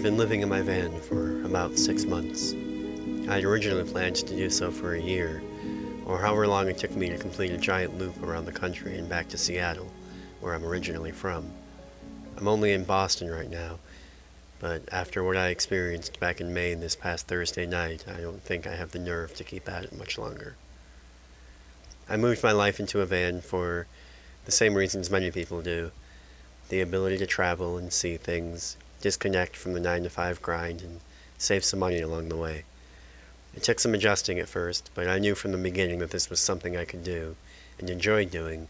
I've been living in my van for about six months. I originally planned to do so for a year, or however long it took me to complete a giant loop around the country and back to Seattle, where I'm originally from. I'm only in Boston right now, but after what I experienced back in Maine this past Thursday night, I don't think I have the nerve to keep at it much longer. I moved my life into a van for the same reasons many people do the ability to travel and see things, disconnect from the 9 to 5 grind, and save some money along the way. It took some adjusting at first, but I knew from the beginning that this was something I could do and enjoyed doing.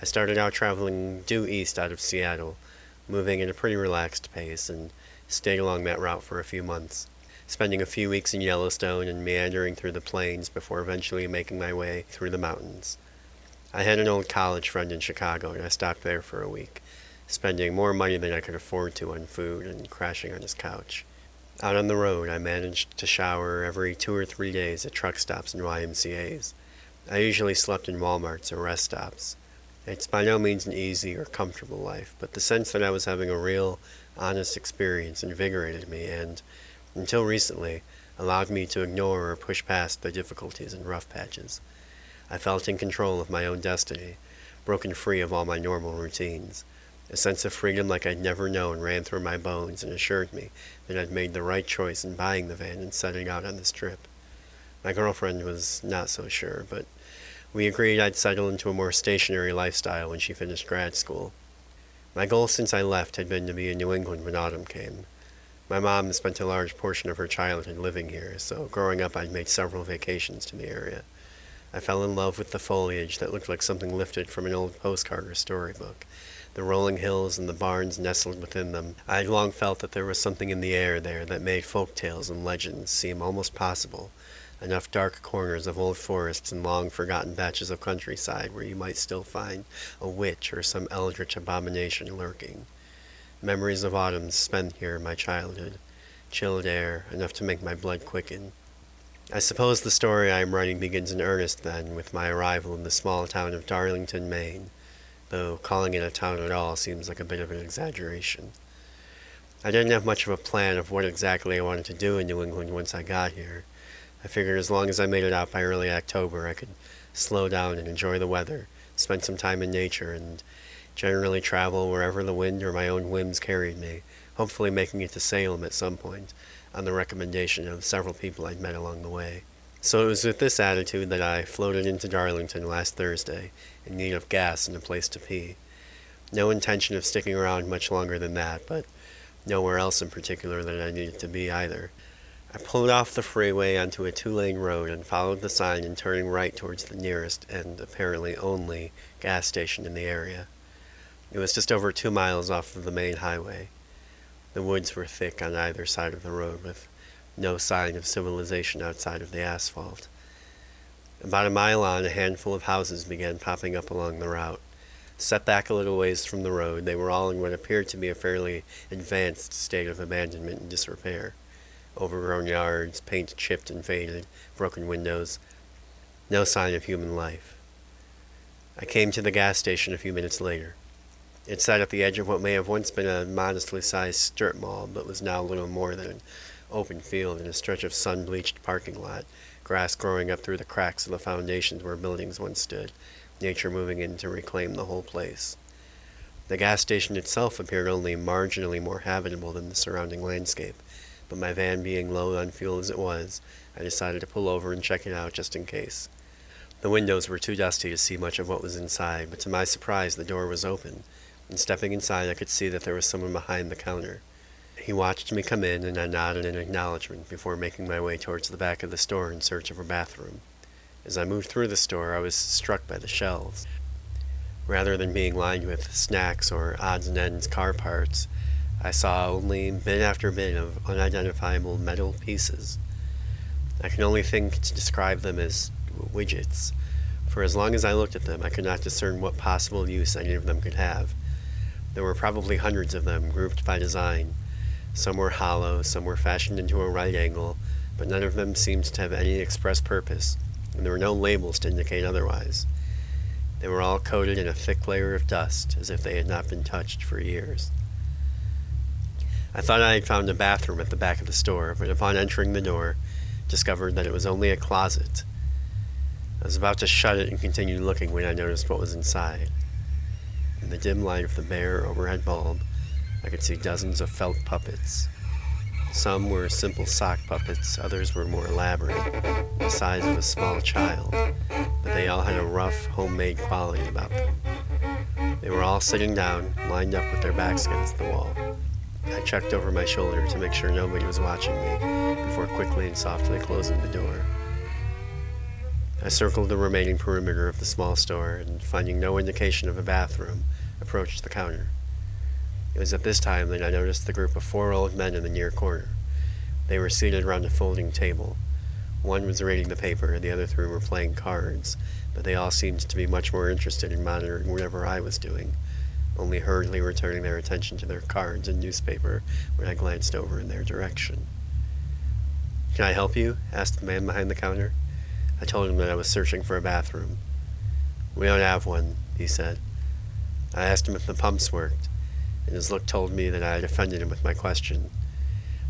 I started out traveling due east out of Seattle, moving at a pretty relaxed pace, and stayed along that route for a few months, spending a few weeks in Yellowstone and meandering through the plains before eventually making my way through the mountains. I had an old college friend in Chicago, and I stopped there for a week spending more money than I could afford to on food and crashing on his couch. Out on the road, I managed to shower every two or three days at truck stops and YMCA's. I usually slept in Walmarts or rest stops. It's by no means an easy or comfortable life, but the sense that I was having a real, honest experience invigorated me and, until recently, allowed me to ignore or push past the difficulties and rough patches. I felt in control of my own destiny, broken free of all my normal routines. A sense of freedom like I'd never known ran through my bones and assured me that I'd made the right choice in buying the van and setting out on this trip. My girlfriend was not so sure, but we agreed I'd settle into a more stationary lifestyle when she finished grad school. My goal since I left had been to be in New England when autumn came. My mom spent a large portion of her childhood living here, so growing up I'd made several vacations to the area. I fell in love with the foliage that looked like something lifted from an old postcard or storybook, the rolling hills and the barns nestled within them. I had long felt that there was something in the air there that made folk tales and legends seem almost possible. Enough dark corners of old forests and long forgotten patches of countryside where you might still find a witch or some eldritch abomination lurking. Memories of autumns spent here in my childhood. Chilled air, enough to make my blood quicken. I suppose the story I am writing begins in earnest then with my arrival in the small town of Darlington, Maine though calling it a town at all seems like a bit of an exaggeration. I didn't have much of a plan of what exactly I wanted to do in New England once I got here. I figured as long as I made it out by early October, I could slow down and enjoy the weather, spend some time in nature, and generally travel wherever the wind or my own whims carried me, hopefully making it to Salem at some point, on the recommendation of several people I'd met along the way. So it was with this attitude that I floated into Darlington last Thursday, in need of gas and a place to pee. No intention of sticking around much longer than that, but nowhere else in particular that I needed to be either. I pulled off the freeway onto a two lane road and followed the sign in turning right towards the nearest and apparently only gas station in the area. It was just over two miles off of the main highway. The woods were thick on either side of the road with no sign of civilization outside of the asphalt. About a mile on, a handful of houses began popping up along the route. Set back a little ways from the road, they were all in what appeared to be a fairly advanced state of abandonment and disrepair. Overgrown yards, paint chipped and faded, broken windows, no sign of human life. I came to the gas station a few minutes later. It sat at the edge of what may have once been a modestly sized strip mall, but was now little more than an open field and a stretch of sun-bleached parking lot, grass growing up through the cracks of the foundations where buildings once stood, nature moving in to reclaim the whole place. The gas station itself appeared only marginally more habitable than the surrounding landscape, but my van being low on fuel as it was, I decided to pull over and check it out just in case. The windows were too dusty to see much of what was inside, but to my surprise the door was open, and stepping inside I could see that there was someone behind the counter. He watched me come in, and I nodded in acknowledgment before making my way towards the back of the store in search of a bathroom. As I moved through the store, I was struck by the shelves. Rather than being lined with snacks or odds and ends car parts, I saw only bin after bin of unidentifiable metal pieces. I can only think to describe them as widgets, for as long as I looked at them, I could not discern what possible use any of them could have. There were probably hundreds of them, grouped by design, some were hollow, some were fashioned into a right angle, but none of them seemed to have any express purpose, and there were no labels to indicate otherwise. They were all coated in a thick layer of dust, as if they had not been touched for years. I thought I had found a bathroom at the back of the store, but upon entering the door, discovered that it was only a closet. I was about to shut it and continue looking when I noticed what was inside. In the dim light of the bare overhead bulb, I could see dozens of felt puppets. Some were simple sock puppets, others were more elaborate, the size of a small child, but they all had a rough, homemade quality about them. They were all sitting down, lined up with their backs against the wall. I checked over my shoulder to make sure nobody was watching me before quickly and softly closing the door. I circled the remaining perimeter of the small store and, finding no indication of a bathroom, approached the counter. It was at this time that I noticed the group of four old men in the near corner. They were seated around a folding table. One was reading the paper, and the other three were playing cards, but they all seemed to be much more interested in monitoring whatever I was doing, only hurriedly returning their attention to their cards and newspaper when I glanced over in their direction. Can I help you? asked the man behind the counter. I told him that I was searching for a bathroom. We don't have one, he said. I asked him if the pumps worked and his look told me that I had offended him with my question.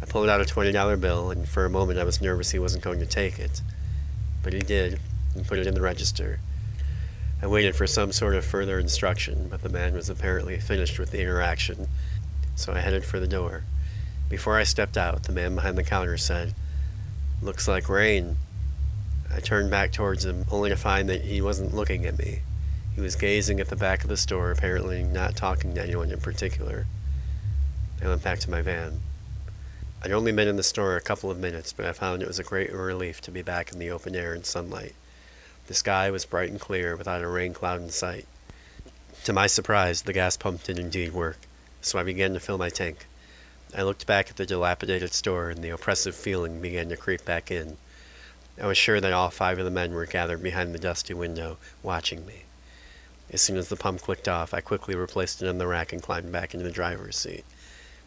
I pulled out a $20 bill, and for a moment I was nervous he wasn't going to take it. But he did, and put it in the register. I waited for some sort of further instruction, but the man was apparently finished with the interaction, so I headed for the door. Before I stepped out, the man behind the counter said, Looks like rain. I turned back towards him, only to find that he wasn't looking at me. He was gazing at the back of the store, apparently not talking to anyone in particular. I went back to my van. I'd only been in the store a couple of minutes, but I found it was a great relief to be back in the open air and sunlight. The sky was bright and clear, without a rain cloud in sight. To my surprise, the gas pump did indeed work, so I began to fill my tank. I looked back at the dilapidated store, and the oppressive feeling began to creep back in. I was sure that all five of the men were gathered behind the dusty window, watching me. As soon as the pump clicked off, I quickly replaced it on the rack and climbed back into the driver's seat.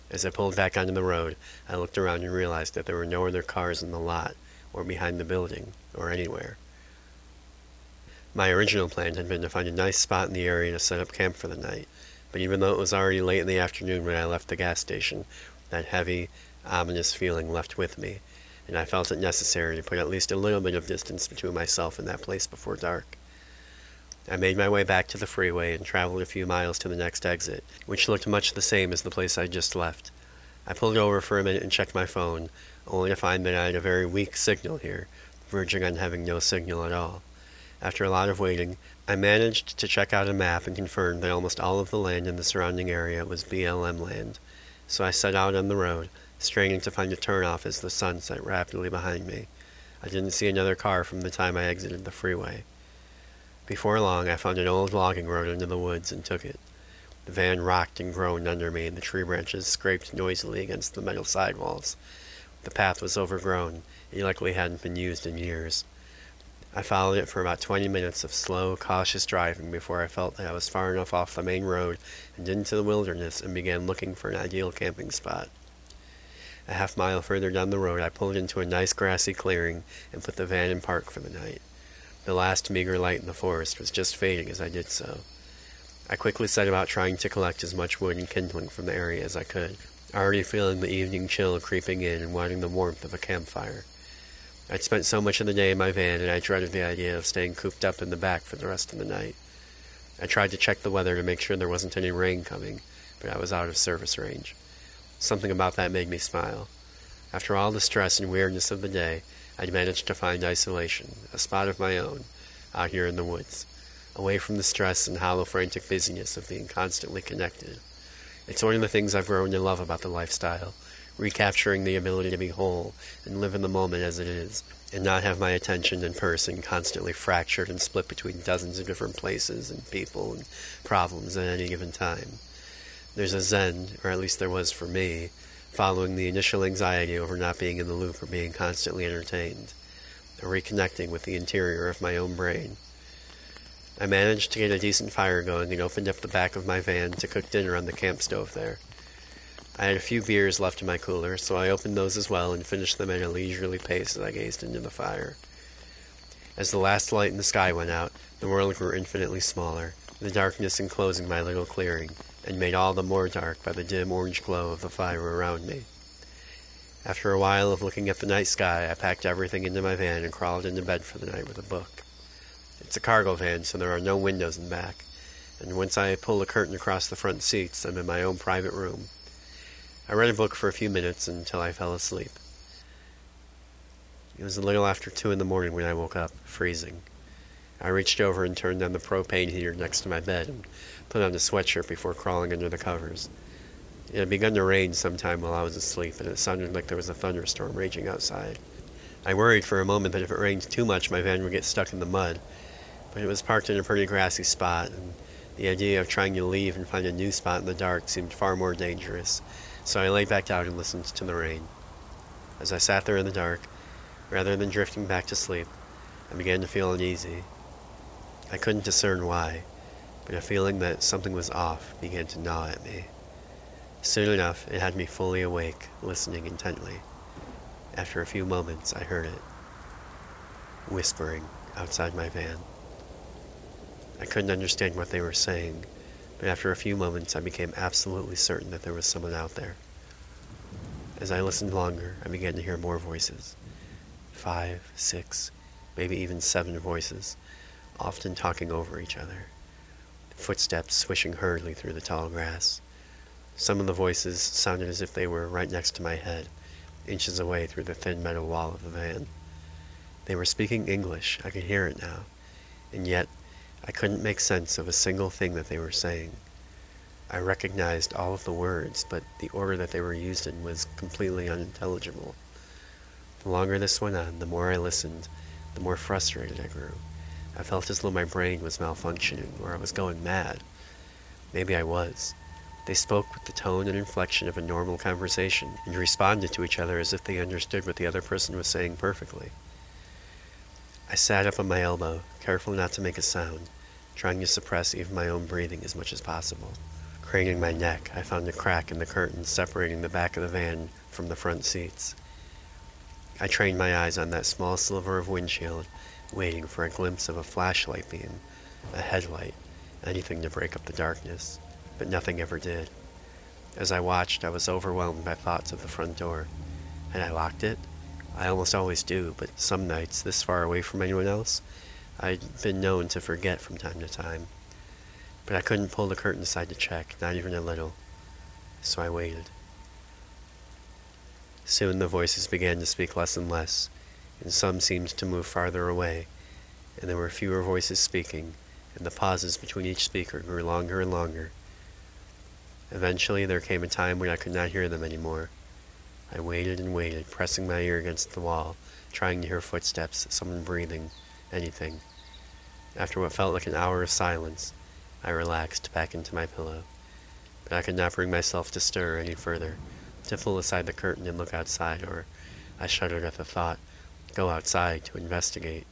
As I pulled back onto the road, I looked around and realized that there were no other cars in the lot, or behind the building, or anywhere. My original plan had been to find a nice spot in the area to set up camp for the night, but even though it was already late in the afternoon when I left the gas station, that heavy, ominous feeling left with me, and I felt it necessary to put at least a little bit of distance between myself and that place before dark. I made my way back to the freeway and traveled a few miles to the next exit, which looked much the same as the place I'd just left. I pulled over for a minute and checked my phone, only to find that I had a very weak signal here, verging on having no signal at all. After a lot of waiting, I managed to check out a map and confirmed that almost all of the land in the surrounding area was BLM land. So I set out on the road, straining to find a turnoff as the sun set rapidly behind me. I didn't see another car from the time I exited the freeway. Before long, I found an old logging road into the woods and took it. The van rocked and groaned under me, and the tree branches scraped noisily against the metal sidewalls. The path was overgrown. It likely hadn't been used in years. I followed it for about 20 minutes of slow, cautious driving before I felt that I was far enough off the main road and into the wilderness and began looking for an ideal camping spot. A half mile further down the road, I pulled into a nice grassy clearing and put the van in park for the night. The last meager light in the forest was just fading as I did so. I quickly set about trying to collect as much wood and kindling from the area as I could, already feeling the evening chill creeping in and wanting the warmth of a campfire. I'd spent so much of the day in my van, and I dreaded the idea of staying cooped up in the back for the rest of the night. I tried to check the weather to make sure there wasn't any rain coming, but I was out of service range. Something about that made me smile. After all the stress and weirdness of the day, I'd managed to find isolation, a spot of my own, out here in the woods, away from the stress and hollow frantic busyness of being constantly connected. It's one of the things I've grown to love about the lifestyle, recapturing the ability to be whole and live in the moment as it is, and not have my attention and person constantly fractured and split between dozens of different places and people and problems at any given time. There's a zen, or at least there was for me, following the initial anxiety over not being in the loop or being constantly entertained, and reconnecting with the interior of my own brain. I managed to get a decent fire going and opened up the back of my van to cook dinner on the camp stove there. I had a few beers left in my cooler, so I opened those as well and finished them at a leisurely pace as I gazed into the fire. As the last light in the sky went out, the world grew infinitely smaller, the darkness enclosing my little clearing, and made all the more dark by the dim orange glow of the fire around me. After a while of looking at the night sky, I packed everything into my van and crawled into bed for the night with a book. It's a cargo van, so there are no windows in back, and once I pull the curtain across the front seats, I'm in my own private room. I read a book for a few minutes until I fell asleep. It was a little after two in the morning when I woke up, freezing. I reached over and turned on the propane heater next to my bed and put on a sweatshirt before crawling under the covers. It had begun to rain sometime while I was asleep, and it sounded like there was a thunderstorm raging outside. I worried for a moment that if it rained too much, my van would get stuck in the mud, but it was parked in a pretty grassy spot, and the idea of trying to leave and find a new spot in the dark seemed far more dangerous, so I lay back out and listened to the rain. As I sat there in the dark, rather than drifting back to sleep, I began to feel uneasy. I couldn't discern why, a feeling that something was off began to gnaw at me. Soon enough, it had me fully awake, listening intently. After a few moments, I heard it whispering outside my van. I couldn't understand what they were saying, but after a few moments, I became absolutely certain that there was someone out there. As I listened longer, I began to hear more voices five, six, maybe even seven voices, often talking over each other, footsteps swishing hurriedly through the tall grass. Some of the voices sounded as if they were right next to my head, inches away through the thin metal wall of the van. They were speaking English, I could hear it now, and yet I couldn't make sense of a single thing that they were saying. I recognized all of the words, but the order that they were used in was completely unintelligible. The longer this went on, the more I listened, the more frustrated I grew. I felt as though my brain was malfunctioning or I was going mad. Maybe I was. They spoke with the tone and inflection of a normal conversation and responded to each other as if they understood what the other person was saying perfectly. I sat up on my elbow, careful not to make a sound, trying to suppress even my own breathing as much as possible. Craning my neck, I found a crack in the curtain separating the back of the van from the front seats. I trained my eyes on that small sliver of windshield, waiting for a glimpse of a flashlight beam, a headlight, anything to break up the darkness but nothing ever did. As I watched, I was overwhelmed by thoughts of the front door. Had I locked it? I almost always do, but some nights, this far away from anyone else, I'd been known to forget from time to time. But I couldn't pull the curtain aside to check, not even a little. So I waited. Soon the voices began to speak less and less, and some seemed to move farther away, and there were fewer voices speaking, and the pauses between each speaker grew longer and longer. Eventually, there came a time when I could not hear them anymore. I waited and waited, pressing my ear against the wall, trying to hear footsteps, someone breathing, anything. After what felt like an hour of silence, I relaxed back into my pillow. But I could not bring myself to stir any further, to pull aside the curtain and look outside, or I shuddered at the thought, go outside to investigate.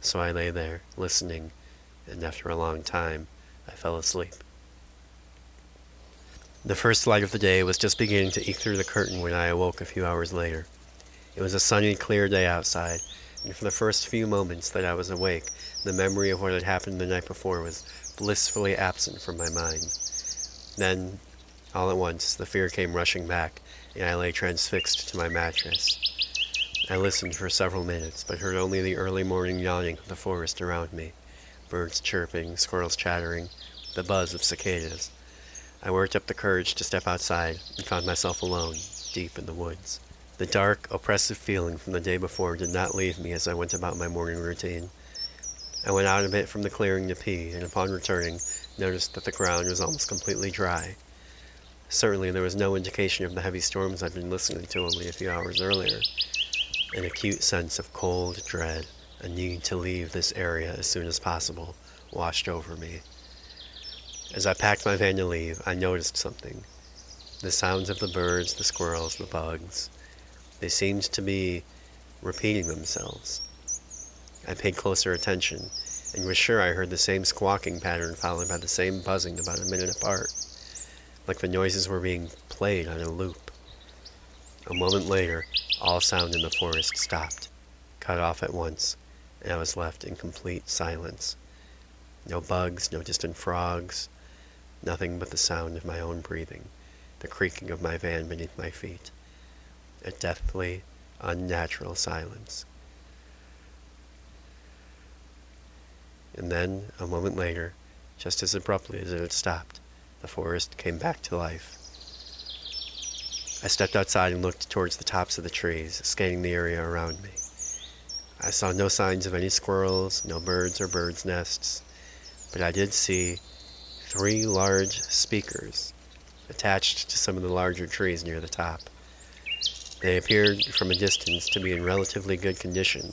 So I lay there, listening, and after a long time, I fell asleep. The first light of the day was just beginning to eke through the curtain when I awoke a few hours later. It was a sunny, clear day outside, and for the first few moments that I was awake, the memory of what had happened the night before was blissfully absent from my mind. Then, all at once, the fear came rushing back, and I lay transfixed to my mattress. I listened for several minutes, but heard only the early morning yawning of the forest around me, birds chirping, squirrels chattering, the buzz of cicadas. I worked up the courage to step outside and found myself alone, deep in the woods. The dark, oppressive feeling from the day before did not leave me as I went about my morning routine. I went out a bit from the clearing to pee, and upon returning, noticed that the ground was almost completely dry. Certainly, there was no indication of the heavy storms I'd been listening to only a few hours earlier. An acute sense of cold dread, a need to leave this area as soon as possible, washed over me. As I packed my van to leave, I noticed something. The sounds of the birds, the squirrels, the bugs, they seemed to be repeating themselves. I paid closer attention and was sure I heard the same squawking pattern followed by the same buzzing about a minute apart, like the noises were being played on a loop. A moment later, all sound in the forest stopped, cut off at once, and I was left in complete silence. No bugs, no distant frogs, nothing but the sound of my own breathing, the creaking of my van beneath my feet. A deathly, unnatural silence. And then, a moment later, just as abruptly as it had stopped, the forest came back to life. I stepped outside and looked towards the tops of the trees, scanning the area around me. I saw no signs of any squirrels, no birds or birds' nests, but I did see three large speakers attached to some of the larger trees near the top. They appeared from a distance to be in relatively good condition.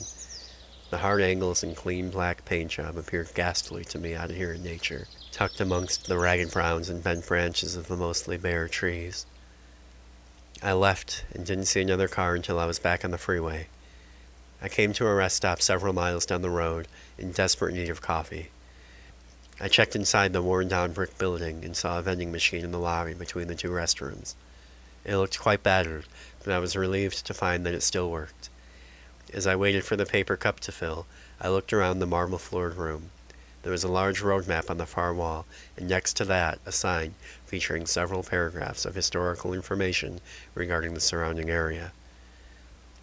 The hard angles and clean black paint job appeared ghastly to me out here in nature, tucked amongst the ragged browns and bent branches of the mostly bare trees. I left and didn't see another car until I was back on the freeway. I came to a rest stop several miles down the road in desperate need of coffee. I checked inside the worn down brick building and saw a vending machine in the lobby between the two restrooms. It looked quite battered, but I was relieved to find that it still worked. As I waited for the paper cup to fill, I looked around the marble floored room. There was a large road map on the far wall, and next to that, a sign featuring several paragraphs of historical information regarding the surrounding area.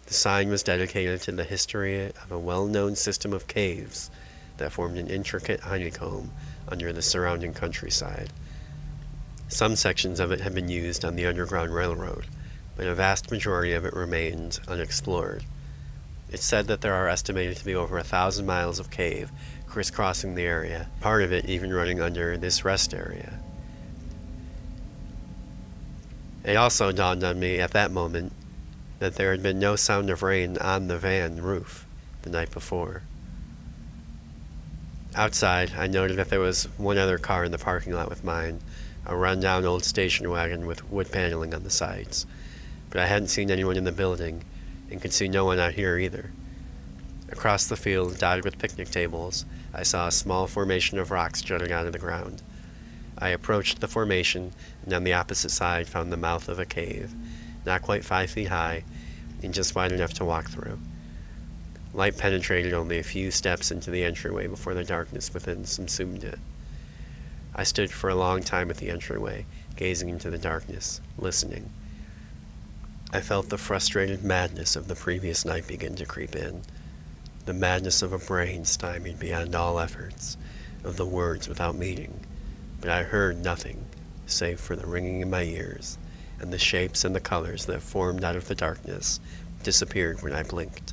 The sign was dedicated to the history of a well known system of caves that formed an intricate honeycomb under the surrounding countryside. Some sections of it had been used on the Underground Railroad, but a vast majority of it remained unexplored. It said that there are estimated to be over a thousand miles of cave crisscrossing the area, part of it even running under this rest area. It also dawned on me at that moment that there had been no sound of rain on the van roof the night before. Outside, I noted that there was one other car in the parking lot with mine, a run-down old station wagon with wood paneling on the sides. But I hadn't seen anyone in the building, and could see no one out here either. Across the field, dotted with picnic tables, I saw a small formation of rocks jutting out of the ground. I approached the formation, and on the opposite side found the mouth of a cave, not quite five feet high, and just wide enough to walk through. Light penetrated only a few steps into the entryway before the darkness within subsumed it. I stood for a long time at the entryway, gazing into the darkness, listening. I felt the frustrated madness of the previous night begin to creep in, the madness of a brain stymied beyond all efforts, of the words without meaning, but I heard nothing save for the ringing in my ears, and the shapes and the colors that formed out of the darkness disappeared when I blinked.